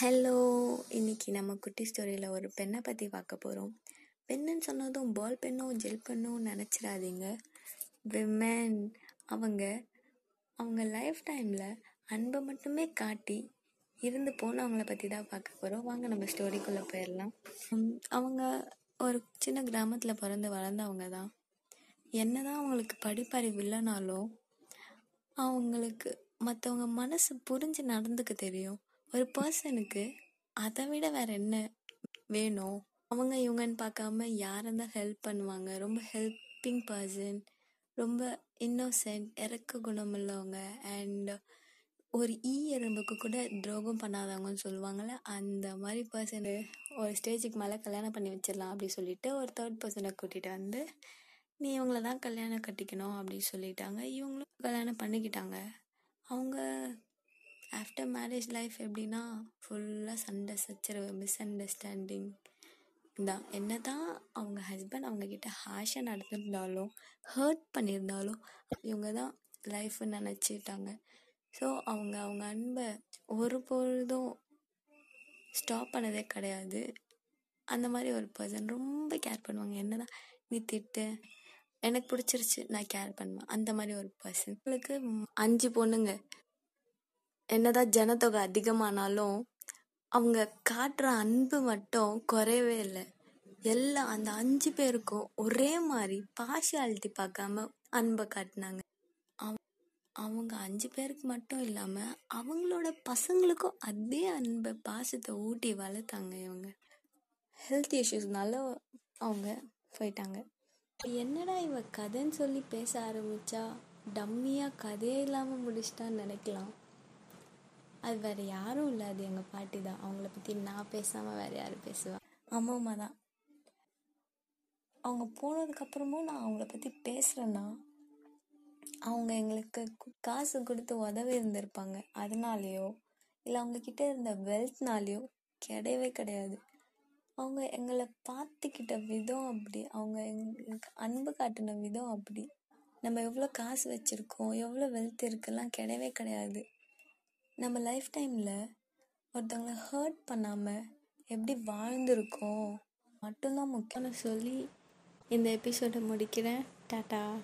Hello இன்னைக்கு நம்ம குட்டி ஸ்டோரியில் ஒரு பெண்ணை பற்றி பார்க்க போகிறோம் பெண்ணுன்னு சொன்னதும் பால் பெண்ணோ ஜெல் பெண்ணோ நினச்சிடாதீங்க. விமென் அவங்க அவங்க லைஃப் டைமில் அன்பை மட்டுமே காட்டி இருந்து போனவங்கள பற்றி தான் பார்க்க போகிறோம் வாங்க நம்ம ஸ்டோரிக்குள்ளே போயிடலாம். அவங்க ஒரு சின்ன கிராமத்தில் பிறந்து வளர்ந்தவங்க தான். என்ன தான் அவங்களுக்கு படிப்பறிவு இல்லைனாலும் அவங்களுக்கு மற்றவங்க மனசு புரிஞ்சு நடந்துக்க தெரியும். ஒரு பர்சனுக்கு அதை விட வேற என்ன வேணும் அவங்க இவங்கன்னு பார்க்காம யாரும் தான் ஹெல்ப் பண்ணுவாங்க? ரொம்ப ஹெல்பிங் பர்சன் ரொம்ப இன்னோசென்ட் இறக்க குணம் உள்ளவங்க அண்ட் ஒரு ஈ எறும்புக்கு கூட துரோகம் பண்ணாதவங்கன்னு சொல்லுவாங்கள்ல அந்த மாதிரி பர்சனு ஒரு ஸ்டேஜுக்கு மேலே கல்யாணம் பண்ணி வச்சிடலாம் அப்படி சொல்லிட்டு ஒரு தேர்ட் பர்சனை கூட்டிகிட்டு வந்து நீ இவங்கள தான் கல்யாணம் கட்டிக்கணும் அப்படின்னு சொல்லிட்டாங்க. இவங்களும் கல்யாணம் பண்ணிக்கிட்டாங்க. அவங்க ஆஃப்டர் மேரேஜ் லைஃப் எப்படின்னா ஃபுல்லாக சண்டை சச்சரவு மிஸ் அண்டர்ஸ்டாண்டிங் தான் என்ன தான் அவங்க ஹஸ்பண்ட் அவங்க கிட்ட ஹாஷாக நடந்திருந்தாலும் ஹர்ட் பண்ணியிருந்தாலும் இவங்க தான் லைஃப்னு நினச்சிட்டாங்க. ஸோ அவங்க அவங்க அன்பை ஒரு பொழுதும் ஸ்டாப் பண்ணதே கிடையாது. அந்த மாதிரி ஒரு பர்சன் ரொம்ப கேர் பண்ணுவாங்க. என்னதான் நீ திட்டு எனக்கு பிடிச்சிருச்சு நான் கேர் பண்ணுவேன். அந்த மாதிரி ஒரு பர்சன் உங்களுக்கு அஞ்சு பொண்ணுங்க. என்னதான் ஜனத்தொகை அதிகமானாலும் அவங்க காட்டுற அன்பு மட்டும் குறையவே இல்லை. எல்லாம் அந்த அஞ்சு பேருக்கும் ஒரே மாதிரி பார்ஷியாலிட்டி பார்க்காம அன்பை காட்டினாங்க. அவ- அவங்க அஞ்சு பேருக்கு மட்டும் இல்லாம அவங்களோட பசங்களுக்கும் அதே அன்பை பாசத்தை ஊட்டி வளர்த்தாங்க இவங்க. ஹெல்த் இஷ்யூஸ்னால அவங்க போயிட்டாங்க. என்னடா இவ கதைன்னு சொல்லி பேச ஆரம்பிச்சா டம்மியா கதையே இல்லாம முடிச்சிட்டான்னு நினைக்கலாம். அது வேற யாரும் இல்லை. அது எங்க பாட்டி தான். அவங்கள பத்தி நான் பேசாம வேற யாரும் பேசுவா? அம்மா தான். அவங்க போனதுக்கு அப்புறமும் நான் அவங்கள பத்தி பேசுறேன்னா அவங்க எங்களுக்கு காசு கொடுத்து உதவி இருந்திருப்பாங்க. அதனாலயோ இல்லை அவங்க கிட்ட இருந்த வெல்த்னாலயோ கிடையவே கிடையாது. அவங்க எங்களை பார்த்துக்கிட்ட விதம் அப்படி அவங்க எங்களுக்கு அன்பு காட்டின விதம் அப்படி. நம்ம எவ்வளோ காசு வச்சுருக்கோம் எவ்வளோ வெல்த் இருக்குலாம் கிடையவே கிடையாது. நம்ம லைஃப் டைமில் ஒருத்தவங்கள ஹர்ட் பண்ணாமல் எப்படி வாழ்ந்திருக்கோம்? மட்டும்தான் முக்கியம்னு சொல்லி இந்த எபிசோடை முடிக்கிறேன். டாட்டா.